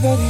I